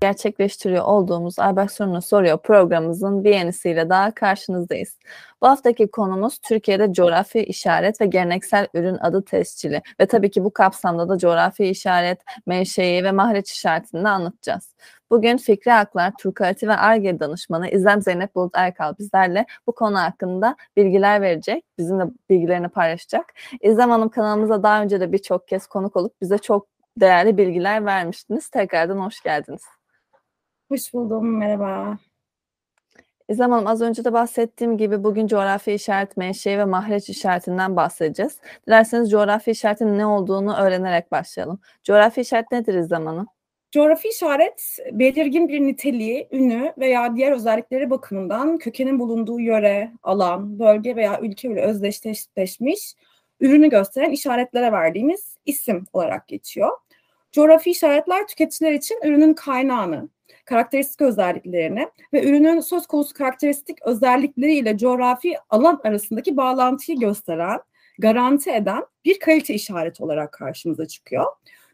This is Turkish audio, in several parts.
gerçekleştiriyor olduğumuz Aybak Sorunu Soruyor programımızın bir yenisiyle daha karşınızdayız. Bu haftaki konumuz Türkiye'de coğrafi işaret ve geleneksel ürün adı tescili ve tabii ki bu kapsamda da coğrafi işaret, menşei ve mahreç işaretini anlatacağız. Bugün Fikri Haklar, Turkaliti ve Arge danışmanı İzlem Zeynep Bulut Erkal bizlerle bu konu hakkında bilgiler verecek, bizimle bilgilerini paylaşacak. İzlem Hanım kanalımıza daha önce de birçok kez konuk olup bize çok değerli bilgiler vermiştiniz. Tekrardan hoş geldiniz. Hoş buldum, merhaba. İzlem Hanım az önce de bahsettiğim gibi bugün coğrafi işaret, menşei ve mahreç işaretinden bahsedeceğiz. Dilerseniz coğrafi işaretin ne olduğunu öğrenerek başlayalım. Coğrafi işaret nedir İzlem Hanım? Coğrafi işaret belirgin bir niteliği, ünü veya diğer özellikleri bakımından kökenin bulunduğu yöre, alan, bölge veya ülke ile özdeşleşmiş ürünü gösteren işaretlere verdiğimiz isim olarak geçiyor. Coğrafi işaretler tüketiciler için ürünün kaynağını, karakteristik özelliklerini ve ürünün söz konusu karakteristik özellikleriyle coğrafi alan arasındaki bağlantıyı gösteren, garanti eden bir kalite işareti olarak karşımıza çıkıyor.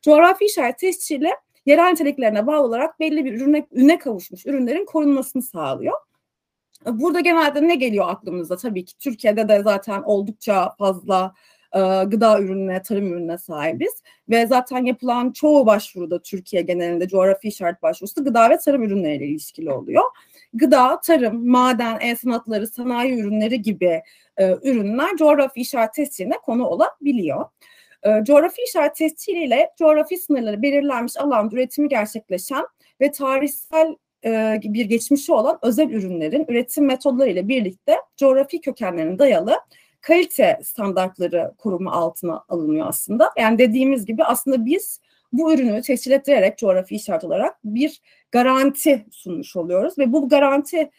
Coğrafi işaret tescili yerel niteliklerine bağlı olarak belli bir ürüne, üne kavuşmuş ürünlerin korunmasını sağlıyor. Burada genelde ne geliyor aklımıza? Tabii ki Türkiye'de de zaten oldukça fazla e, gıda ürününe, tarım ürününe sahibiz. Ve zaten yapılan çoğu başvuruda Türkiye genelinde coğrafi işaret başvurusu gıda ve tarım ürünleriyle ilişkili oluyor. Gıda, tarım, maden, el sanatları, sanayi ürünleri gibi e, ürünler coğrafi işaret testiline konu olabiliyor. E, coğrafi işaret testiyle coğrafi sınırları belirlenmiş alanda üretimi gerçekleşen ve tarihsel e, bir geçmişi olan özel ürünlerin üretim metodları ile birlikte coğrafi kökenlerine dayalı kalite standartları koruma altına alınıyor aslında. Yani dediğimiz gibi aslında biz bu ürünü tescil ettirerek coğrafi işaret olarak bir garanti sunmuş oluyoruz ve bu garanti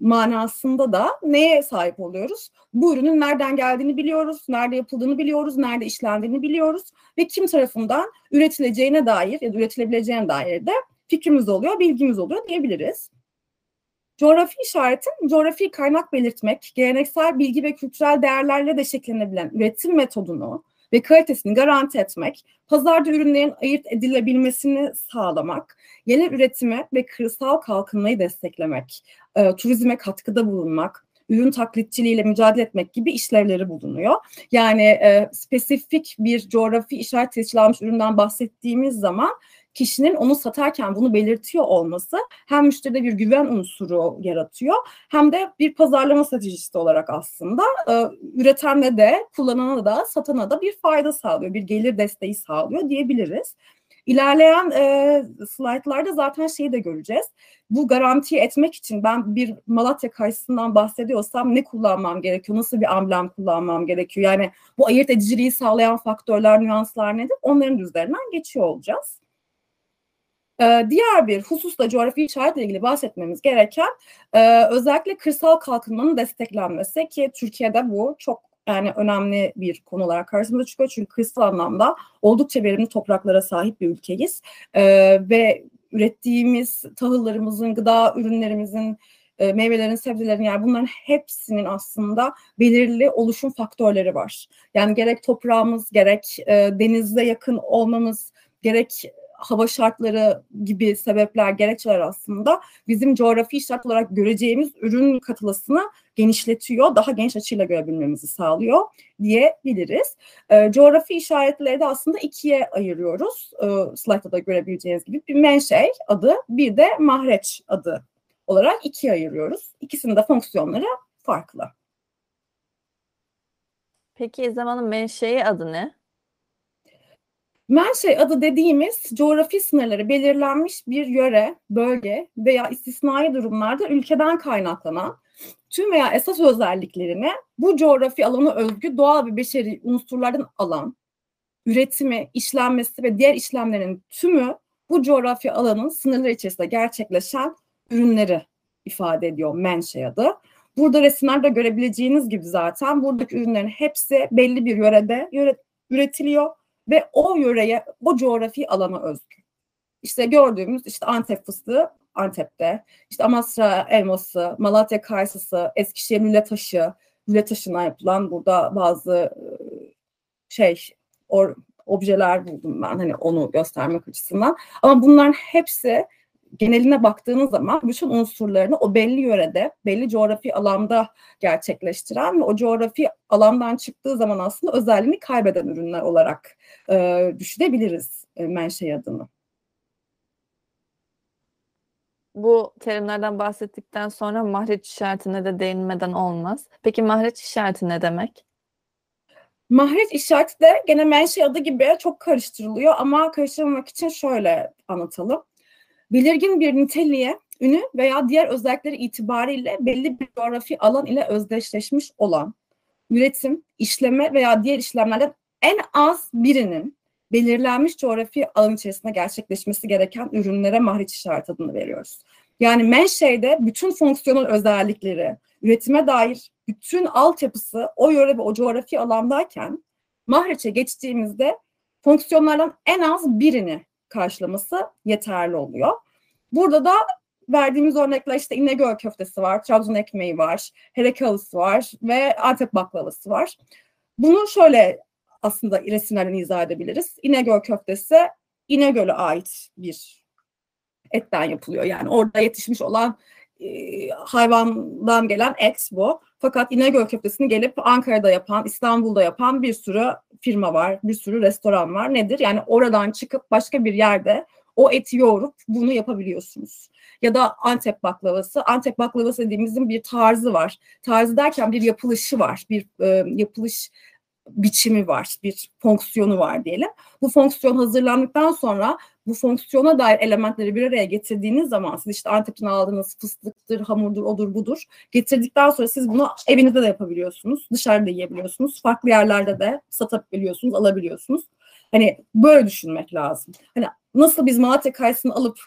manasında da neye sahip oluyoruz? Bu ürünün nereden geldiğini biliyoruz, nerede yapıldığını biliyoruz, nerede işlendiğini biliyoruz ve kim tarafından üretileceğine dair ya da üretilebileceğine dair de fikrimiz oluyor, bilgimiz oluyor diyebiliriz. Coğrafi işaretin coğrafi kaynak belirtmek, geleneksel bilgi ve kültürel değerlerle de şekillenebilen üretim metodunu ve kalitesini garanti etmek, pazarda ürünlerin ayırt edilebilmesini sağlamak, yerel üretimi ve kırsal kalkınmayı desteklemek, e, turizme katkıda bulunmak, ürün taklitçiliğiyle mücadele etmek gibi işlevleri bulunuyor. Yani e, spesifik bir coğrafi işaret tescil üründen bahsettiğimiz zaman kişinin onu satarken bunu belirtiyor olması hem müşteride bir güven unsuru yaratıyor hem de bir pazarlama stratejisi olarak aslında e, üretene de kullanana da satana da bir fayda sağlıyor, bir gelir desteği sağlıyor diyebiliriz. İlerleyen e, slaytlarda zaten şeyi de göreceğiz. Bu garantiyi etmek için ben bir Malatya karşısından bahsediyorsam ne kullanmam gerekiyor? Nasıl bir amblem kullanmam gerekiyor? Yani bu ayırt ediciliği sağlayan faktörler, nüanslar nedir? Onların üzerinden geçiyor olacağız. Ee, diğer bir hususta coğrafi işaretle ilgili bahsetmemiz gereken e, özellikle kırsal kalkınmanın desteklenmesi ki Türkiye'de bu çok yani önemli bir konu olarak karşımıza çıkıyor. Çünkü kırsal anlamda oldukça verimli topraklara sahip bir ülkeyiz. Ee, ve ürettiğimiz tahıllarımızın, gıda ürünlerimizin, e, meyvelerin, sebzelerin yani bunların hepsinin aslında belirli oluşum faktörleri var. Yani gerek toprağımız, gerek e, denize yakın olmamız, gerek hava şartları gibi sebepler, gerekçeler aslında bizim coğrafi işaret olarak göreceğimiz ürün katılasını genişletiyor, daha genç açıyla görebilmemizi sağlıyor diyebiliriz. E, coğrafi işaretleri de aslında ikiye ayırıyoruz. E, slaytta da görebileceğiniz gibi bir menşei adı, bir de mahreç adı olarak ikiye ayırıyoruz. İkisinin de fonksiyonları farklı. Peki zamanın menşei adı ne? Menşe adı dediğimiz coğrafi sınırları belirlenmiş bir yöre, bölge veya istisnai durumlarda ülkeden kaynaklanan tüm veya esas özelliklerini bu coğrafi alana özgü doğal ve beşeri unsurlardan alan, üretimi, işlenmesi ve diğer işlemlerin tümü bu coğrafi alanın sınırları içerisinde gerçekleşen ürünleri ifade ediyor menşe adı. Burada resimlerde görebileceğiniz gibi zaten buradaki ürünlerin hepsi belli bir yörede yöre, üretiliyor ve o yöreye, o coğrafi alana özgü. İşte gördüğümüz işte Antep fıstığı Antep'te, işte Amasra elması, Malatya kayısısı, Eskişehir lüle taşı, lüle taşından yapılan burada bazı şey or, objeler buldum ben hani onu göstermek açısından. Ama bunların hepsi geneline baktığınız zaman bütün unsurlarını o belli yörede, belli coğrafi alanda gerçekleştiren ve o coğrafi alandan çıktığı zaman aslında özelliğini kaybeden ürünler olarak e, düşünebiliriz e, menşe adını. Bu terimlerden bahsettikten sonra mahreç işaretine de değinmeden olmaz. Peki mahreç işareti ne demek? Mahreç işareti de gene menşe adı gibi çok karıştırılıyor ama karıştırmamak için şöyle anlatalım. Belirgin bir niteliğe, ünü veya diğer özellikleri itibariyle belli bir coğrafi alan ile özdeşleşmiş olan, üretim, işleme veya diğer işlemlerden en az birinin belirlenmiş coğrafi alan içerisinde gerçekleşmesi gereken ürünlere mahreç işareti adını veriyoruz. Yani menşeide bütün fonksiyonel özellikleri, üretime dair bütün altyapısı o yöre ve o coğrafi alandayken mahreçe geçtiğimizde fonksiyonlardan en az birini karşılaması yeterli oluyor. Burada da verdiğimiz örnekler işte İnegöl köftesi var, Trabzon ekmeği var, Hereke var ve Antep baklavası var. Bunu şöyle aslında resimlerden izah edebiliriz. İnegöl köftesi İnegöl'e ait bir etten yapılıyor. Yani orada yetişmiş olan e, hayvandan gelen et bu. Fakat İnegöl köftesini gelip Ankara'da yapan, İstanbul'da yapan bir sürü firma var, bir sürü restoran var. Nedir? Yani oradan çıkıp başka bir yerde o eti yoğurup bunu yapabiliyorsunuz. Ya da Antep baklavası. Antep baklavası dediğimizin bir tarzı var. Tarzı derken bir yapılışı var. Bir e, yapılış biçimi var, bir fonksiyonu var diyelim. Bu fonksiyon hazırlandıktan sonra bu fonksiyona dair elementleri bir araya getirdiğiniz zaman siz işte Antep'ten aldığınız fıstıktır, hamurdur, odur budur getirdikten sonra siz bunu evinizde de yapabiliyorsunuz, dışarıda yiyebiliyorsunuz, farklı yerlerde de satabiliyorsunuz, alabiliyorsunuz. Hani böyle düşünmek lazım. Hani nasıl biz Malatya kayısını alıp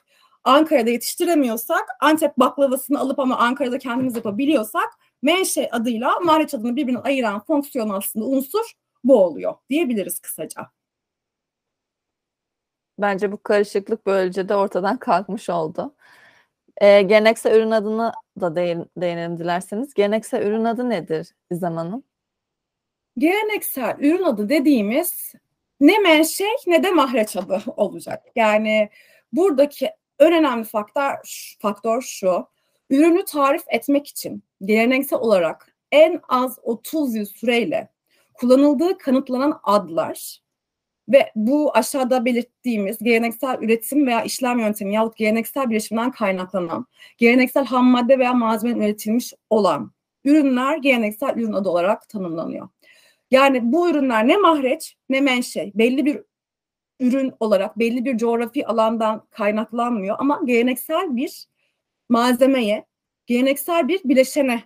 Ankara'da yetiştiremiyorsak, Antep baklavasını alıp ama Ankara'da kendimiz yapabiliyorsak menşe adıyla mahreç adını birbirinden ayıran fonksiyon aslında unsur bu oluyor diyebiliriz kısaca. Bence bu karışıklık böylece de ortadan kalkmış oldu. E, geleneksel ürün adını da değin, değinelim dilerseniz. Geleneksel ürün adı nedir İzem Hanım? Geleneksel ürün adı dediğimiz ne menşe ne de mahreç adı olacak. Yani buradaki en önemli faktör, faktör şu. Ürünü tarif etmek için geleneksel olarak en az 30 yıl süreyle kullanıldığı kanıtlanan adlar ve bu aşağıda belirttiğimiz geleneksel üretim veya işlem yöntemi yahut geleneksel bileşimden kaynaklanan, geleneksel ham madde veya malzeme üretilmiş olan ürünler geleneksel ürün adı olarak tanımlanıyor. Yani bu ürünler ne mahreç ne menşe belli bir ürün olarak belli bir coğrafi alandan kaynaklanmıyor ama geleneksel bir malzemeye, geleneksel bir bileşene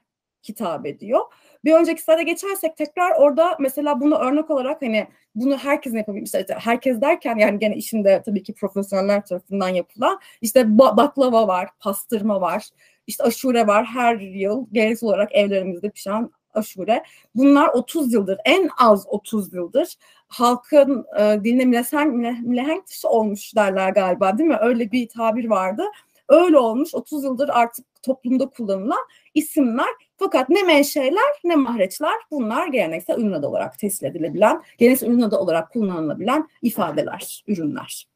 hitap ediyor. Bir önceki slayda geçersek tekrar orada mesela bunu örnek olarak hani bunu herkesin yapabilir. İşte herkes derken yani gene işinde tabii ki profesyoneller tarafından yapılan işte ba- baklava var, pastırma var, işte aşure var. Her yıl geleneksel olarak evlerimizde pişen aşure. Bunlar 30 yıldır, en az 30 yıldır halkın e, diline milesenk, milehenk dışı olmuş derler galiba değil mi? Öyle bir tabir vardı. Öyle olmuş 30 yıldır artık toplumda kullanılan isimler fakat ne menşeler ne mahreçler bunlar geleneksel ürün adı olarak tescil edilebilen, geleneksel ürün adı olarak kullanılabilen ifadeler, ürünler.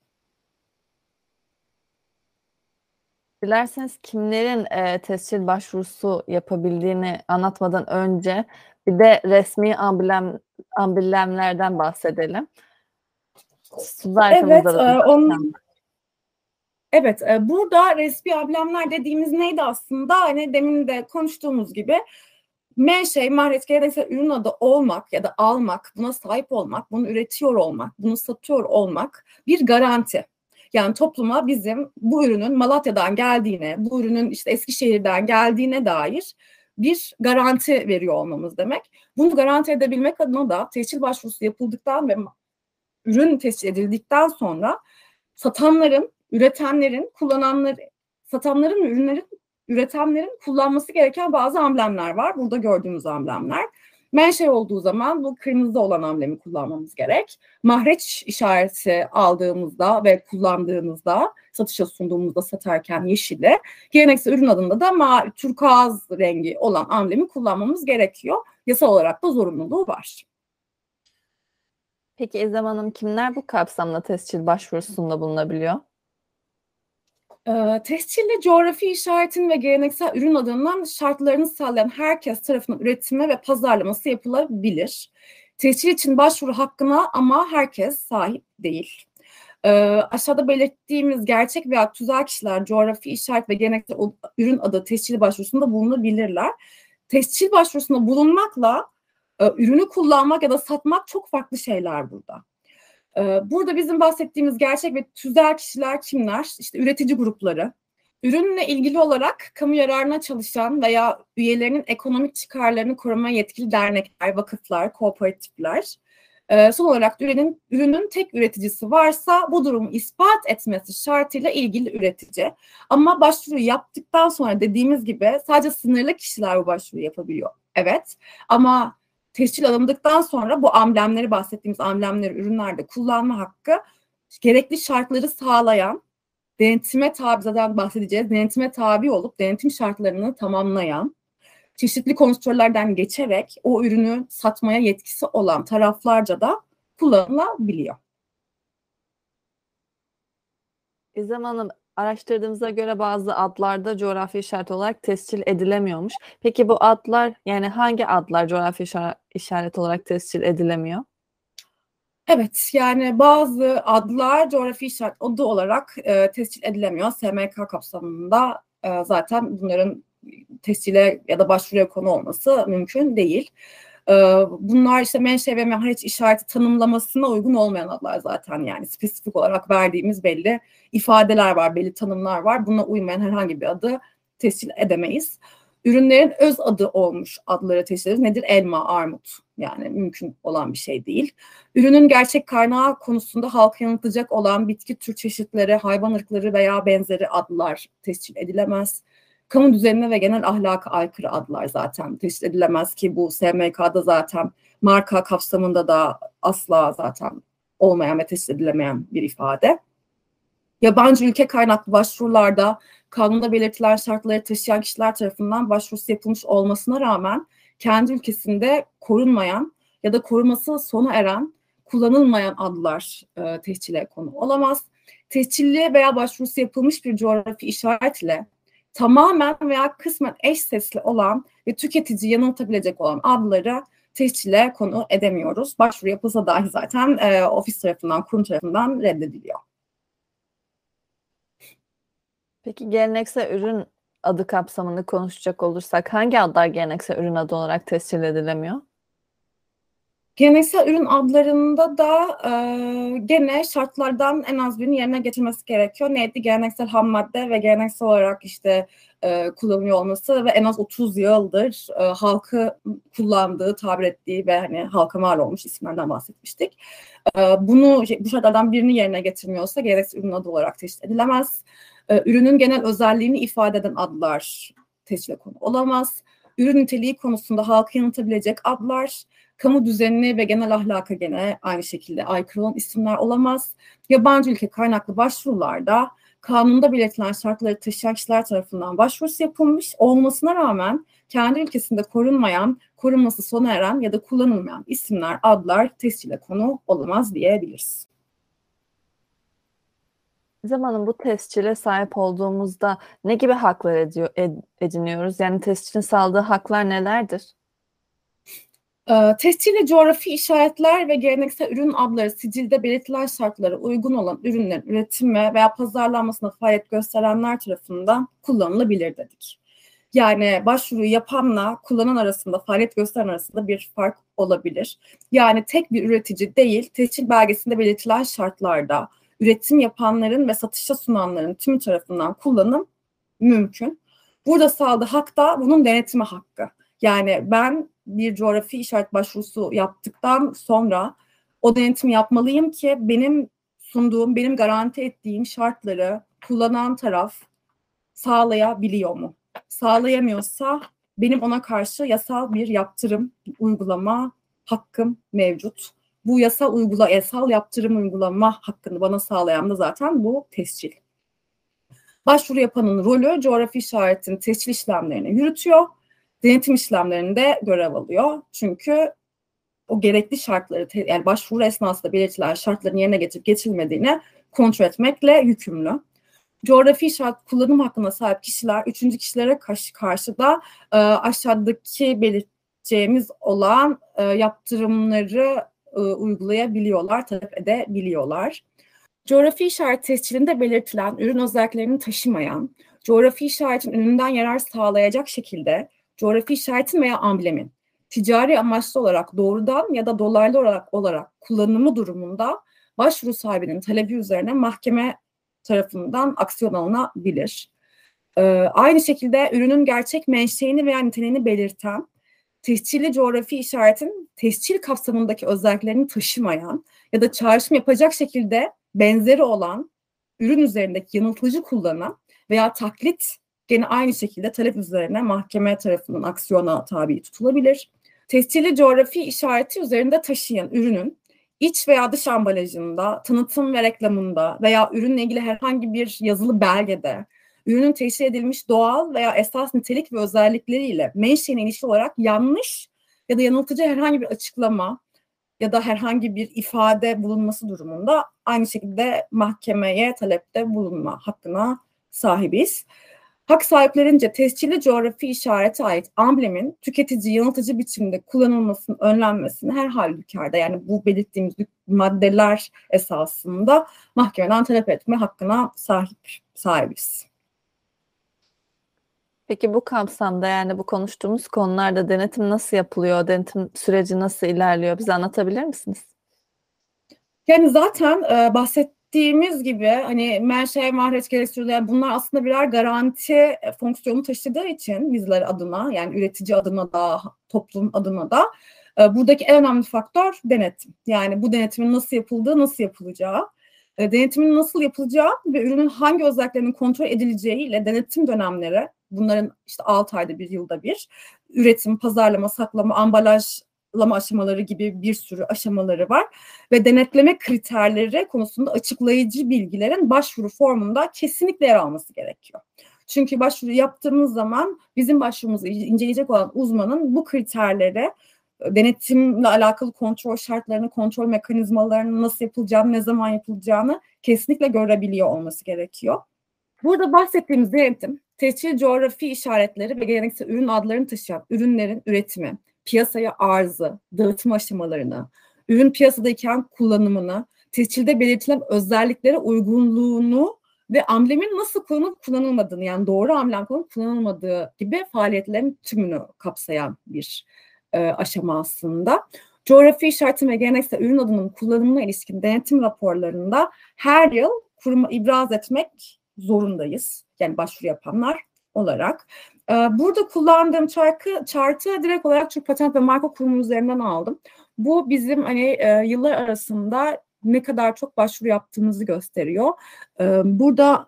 Dilerseniz kimlerin e, tescil başvurusu yapabildiğini anlatmadan önce bir de resmi amblem, amblemlerden bahsedelim. evet, e, on, evet e, burada resmi amblemler dediğimiz neydi aslında? Hani demin de konuştuğumuz gibi menşe, mahret, geleneksel ürün adı olmak ya da almak, buna sahip olmak, bunu üretiyor olmak, bunu satıyor olmak bir garanti. Yani topluma bizim bu ürünün Malatya'dan geldiğine, bu ürünün işte Eskişehir'den geldiğine dair bir garanti veriyor olmamız demek. Bunu garanti edebilmek adına da tescil başvurusu yapıldıktan ve ürün tescil edildikten sonra satanların, üretenlerin, kullananlar, satanların ürünlerin üretenlerin kullanması gereken bazı amblemler var. Burada gördüğümüz amblemler. Menşe olduğu zaman bu kırmızı olan amblemi kullanmamız gerek. Mahreç işareti aldığımızda ve kullandığımızda, satışa sunduğumuzda satarken yeşili, geleneksel ürün adında da ma turkuaz rengi olan amblemi kullanmamız gerekiyor. Yasal olarak da zorunluluğu var. Peki Ezem Hanım kimler bu kapsamda tescil başvurusunda bulunabiliyor? E, tescilli coğrafi işaretin ve geleneksel ürün adının şartlarını sağlayan herkes tarafından üretimi ve pazarlaması yapılabilir. Tescil için başvuru hakkına ama herkes sahip değil. E, aşağıda belirttiğimiz gerçek veya tüzel kişiler coğrafi işaret ve geleneksel ürün adı tescil başvurusunda bulunabilirler. Tescil başvurusunda bulunmakla e, ürünü kullanmak ya da satmak çok farklı şeyler burada. E, burada bizim bahsettiğimiz gerçek ve tüzel kişiler kimler? İşte üretici grupları, ürünle ilgili olarak kamu yararına çalışan veya üyelerinin ekonomik çıkarlarını korumaya yetkili dernekler, vakıflar, kooperatifler, ee, son olarak ürünün, ürünün tek üreticisi varsa bu durumu ispat etmesi şartıyla ilgili üretici. Ama başvuru yaptıktan sonra dediğimiz gibi sadece sınırlı kişiler bu başvuru yapabiliyor. Evet ama tescil alındıktan sonra bu amblemleri bahsettiğimiz amblemleri ürünlerde kullanma hakkı gerekli şartları sağlayan denetime tabi bahsedeceğiz. Denetime tabi olup denetim şartlarını tamamlayan çeşitli kontrollerden geçerek o ürünü satmaya yetkisi olan taraflarca da kullanılabiliyor. İzlem Hanım, araştırdığımıza göre bazı adlarda coğrafi işaret olarak tescil edilemiyormuş. Peki bu adlar yani hangi adlar coğrafi işaret olarak tescil edilemiyor? Evet yani bazı adlar coğrafi işaret adı olarak e, tescil edilemiyor. SMK kapsamında e, zaten bunların tescile ya da başvuruya konu olması mümkün değil. Ee, bunlar işte menşe ve mehareç işareti tanımlamasına uygun olmayan adlar zaten yani spesifik olarak verdiğimiz belli ifadeler var, belli tanımlar var. Buna uymayan herhangi bir adı tescil edemeyiz. Ürünlerin öz adı olmuş adları tescil ederiz. Nedir? Elma, armut. Yani mümkün olan bir şey değil. Ürünün gerçek kaynağı konusunda halka yanıtlayacak olan bitki tür çeşitleri, hayvan ırkları veya benzeri adlar tescil edilemez kamu düzenine ve genel ahlaka aykırı adlar zaten teşhis edilemez ki bu SMK'da zaten marka kapsamında da asla zaten olmayan ve teşhis edilemeyen bir ifade. Yabancı ülke kaynaklı başvurularda kanunda belirtilen şartları taşıyan kişiler tarafından başvurusu yapılmış olmasına rağmen kendi ülkesinde korunmayan ya da koruması sona eren kullanılmayan adlar e, tehcile konu olamaz. Tehcilli veya başvurusu yapılmış bir coğrafi işaret ile tamamen veya kısmen eş sesli olan ve tüketici yanıltabilecek olan adları tescile konu edemiyoruz. Başvuru yapılsa dahi zaten e, ofis tarafından, kurum tarafından reddediliyor. Peki geleneksel ürün adı kapsamını konuşacak olursak hangi adlar geleneksel ürün adı olarak tescil edilemiyor? Geleneksel ürün adlarında da e, gene şartlardan en az birini yerine getirmesi gerekiyor. Neydi? Geleneksel ham madde ve geleneksel olarak işte e, kullanılıyor olması ve en az 30 yıldır e, halkı kullandığı, tabir ettiği ve hani halka mal olmuş isimlerden bahsetmiştik. E, bunu bu şartlardan birini yerine getirmiyorsa geleneksel ürün adı olarak teşhis edilemez. E, ürünün genel özelliğini ifade eden adlar teşhis konu olamaz. Ürün niteliği konusunda halkı yanıtabilecek adlar kamu düzenine ve genel ahlaka gene aynı şekilde aykırı olan isimler olamaz. Yabancı ülke kaynaklı başvurularda kanunda belirtilen şartları taşıyan kişiler tarafından başvurusu yapılmış olmasına rağmen kendi ülkesinde korunmayan, korunması sona eren ya da kullanılmayan isimler, adlar tescile konu olamaz diyebiliriz. Zamanın bu tescile sahip olduğumuzda ne gibi haklar ediyor, ed, ediniyoruz? Yani tescilin sağladığı haklar nelerdir? E, tescilli coğrafi işaretler ve geleneksel ürün adları sicilde belirtilen şartlara uygun olan ürünlerin üretimi veya pazarlanmasına faaliyet gösterenler tarafından kullanılabilir dedik. Yani başvuru yapanla kullanan arasında, faaliyet gösteren arasında bir fark olabilir. Yani tek bir üretici değil, tescil belgesinde belirtilen şartlarda üretim yapanların ve satışa sunanların tümü tarafından kullanım mümkün. Burada sağladığı hak da bunun denetimi hakkı. Yani ben bir coğrafi işaret başvurusu yaptıktan sonra o denetim yapmalıyım ki benim sunduğum, benim garanti ettiğim şartları kullanan taraf sağlayabiliyor mu? Sağlayamıyorsa benim ona karşı yasal bir yaptırım uygulama hakkım mevcut. Bu yasal uygula yasal yaptırım uygulama hakkını bana sağlayan da zaten bu tescil. Başvuru yapanın rolü coğrafi işaretin tescil işlemlerini yürütüyor denetim işlemlerinde görev alıyor. Çünkü o gerekli şartları yani başvuru esnasında belirtilen şartların yerine getirip getirilmediğini kontrol etmekle yükümlü. coğrafi işaret kullanım hakkına sahip kişiler üçüncü kişilere karşı, karşı da e, aşağıdaki belirteceğimiz olan e, yaptırımları e, uygulayabiliyorlar, talep edebiliyorlar. Coğrafi işaret tescilinde belirtilen ürün özelliklerini taşımayan, coğrafi işaretin üründen yarar sağlayacak şekilde coğrafi işaretin veya amblemin ticari amaçlı olarak doğrudan ya da dolaylı olarak olarak kullanımı durumunda başvuru sahibinin talebi üzerine mahkeme tarafından aksiyon alınabilir. Ee, aynı şekilde ürünün gerçek menşeini veya niteliğini belirten, tescilli coğrafi işaretin tescil kapsamındaki özelliklerini taşımayan ya da çağrışım yapacak şekilde benzeri olan ürün üzerindeki yanıltıcı kullanan veya taklit gene aynı şekilde talep üzerine mahkeme tarafından aksiyona tabi tutulabilir. Tescilli coğrafi işareti üzerinde taşıyan ürünün iç veya dış ambalajında, tanıtım ve reklamında veya ürünle ilgili herhangi bir yazılı belgede ürünün teşhir edilmiş doğal veya esas nitelik ve özellikleriyle menşeine ilişki olarak yanlış ya da yanıltıcı herhangi bir açıklama ya da herhangi bir ifade bulunması durumunda aynı şekilde mahkemeye talepte bulunma hakkına sahibiz. Hak sahiplerince tescilli coğrafi işarete ait amblemin tüketici yanıltıcı biçimde kullanılmasının önlenmesini her halükarda yani bu belirttiğimiz maddeler esasında mahkemeden talep etme hakkına sahip sahibiz. Peki bu kapsamda yani bu konuştuğumuz konularda denetim nasıl yapılıyor? Denetim süreci nasıl ilerliyor? Bize anlatabilir misiniz? Yani zaten e, bahsettiğimiz gibi hani menşe, mahreç. Yani bunlar aslında birer garanti e, fonksiyonu taşıdığı için bizler adına yani üretici adına da toplum adına da e, buradaki en önemli faktör denetim. Yani bu denetimin nasıl yapıldığı, nasıl yapılacağı. E, denetimin nasıl yapılacağı ve ürünün hangi özelliklerinin kontrol edileceği ile denetim dönemleri bunların işte 6 ayda bir yılda bir üretim, pazarlama, saklama, ambalajlama aşamaları gibi bir sürü aşamaları var ve denetleme kriterleri konusunda açıklayıcı bilgilerin başvuru formunda kesinlikle yer alması gerekiyor. Çünkü başvuru yaptığımız zaman bizim başvurumuzu inceleyecek olan uzmanın bu kriterleri denetimle alakalı kontrol şartlarını, kontrol mekanizmalarını nasıl yapılacağını, ne zaman yapılacağını kesinlikle görebiliyor olması gerekiyor. Burada bahsettiğimiz denetim, tescil coğrafi işaretleri ve geleneksel ürün adlarını taşıyan ürünlerin üretimi, piyasaya arzı, dağıtım aşamalarını, ürün piyasadayken kullanımını, tescilde belirtilen özelliklere uygunluğunu ve amblemin nasıl kullanılıp kullanılmadığını yani doğru amblem kullanılıp kullanılmadığı gibi faaliyetlerin tümünü kapsayan bir e, aşama aslında. Coğrafi işaretin ve geleneksel ürün adının kullanımına ilişkin denetim raporlarında her yıl kuruma ibraz etmek zorundayız. Yani başvuru yapanlar olarak. E, burada kullandığım çarkı, chartı direkt olarak Türk Patent ve Marka Kurumu üzerinden aldım. Bu bizim hani e, yıllar arasında ne kadar çok başvuru yaptığımızı gösteriyor. E, burada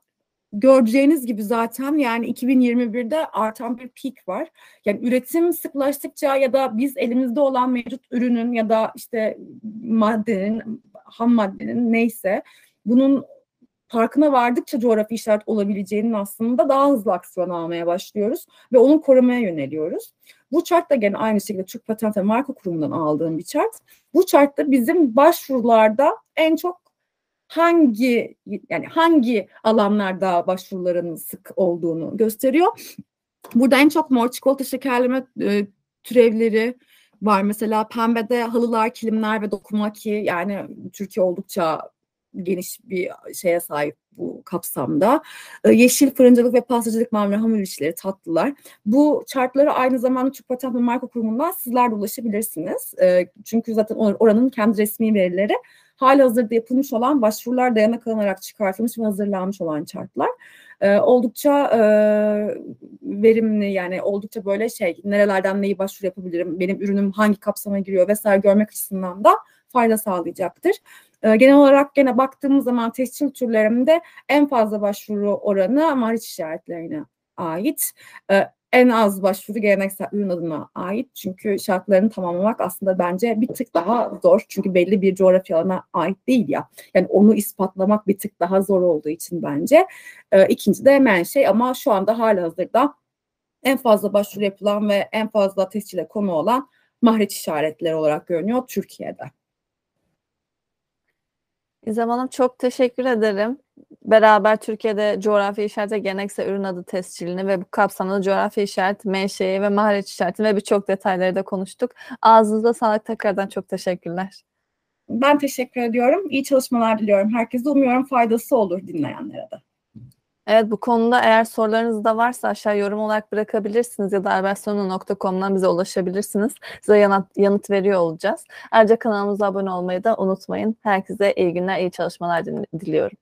göreceğiniz gibi zaten yani 2021'de artan bir peak var. Yani üretim sıklaştıkça ya da biz elimizde olan mevcut ürünün ya da işte maddenin, ham maddenin neyse bunun farkına vardıkça coğrafi işaret olabileceğinin aslında daha hızlı aksiyon almaya başlıyoruz ve onu korumaya yöneliyoruz. Bu chart da gene aynı şekilde Türk Patent ve Marka Kurumu'ndan aldığım bir chart. Bu chartta bizim başvurularda en çok hangi yani hangi alanlarda başvuruların sık olduğunu gösteriyor. Burada en çok mor çikolata şekerleme e, türevleri var. Mesela pembede halılar, kilimler ve dokumaki yani Türkiye oldukça geniş bir şeye sahip bu kapsamda. E, yeşil fırıncılık ve pastacılık mamule hamur işleri tatlılar. Bu chartlara aynı zamanda Türk Patent ve Marka Kurumu'ndan sizler de ulaşabilirsiniz. E, çünkü zaten oranın kendi resmi verileri hali hazırda yapılmış olan başvurular dayanak alınarak çıkartılmış ve hazırlanmış olan chartlar. E, oldukça e, verimli yani oldukça böyle şey nerelerden neyi başvuru yapabilirim, benim ürünüm hangi kapsama giriyor vesaire görmek açısından da fayda sağlayacaktır. E, genel olarak gene baktığımız zaman tescil türlerinde en fazla başvuru oranı mariç işaretlerine ait. E, en az başvuru geleneksel ürün adına ait. Çünkü şartlarını tamamlamak aslında bence bir tık daha zor. Çünkü belli bir coğrafya alana ait değil ya. Yani onu ispatlamak bir tık daha zor olduğu için bence. E, ikinci de hemen şey ama şu anda hala hazırda en fazla başvuru yapılan ve en fazla tescile konu olan mahreç işaretleri olarak görünüyor Türkiye'de. İzem Hanım çok teşekkür ederim. beraber Türkiye'de coğrafi işaret ve geleneksel ürün adı tescilini ve bu kapsamda coğrafi işaret, menşei ve maharet işaretini ve birçok detayları da konuştuk. Ağzınıza sağlık. Tekrardan çok teşekkürler. Ben teşekkür ediyorum. İyi çalışmalar diliyorum herkese. Umuyorum faydası olur dinleyenlere de. Evet bu konuda eğer sorularınız da varsa aşağı yorum olarak bırakabilirsiniz ya da erbersonu.com'dan bize ulaşabilirsiniz. Size yanıt, yanıt veriyor olacağız. Ayrıca kanalımıza abone olmayı da unutmayın. Herkese iyi günler, iyi çalışmalar diliyorum.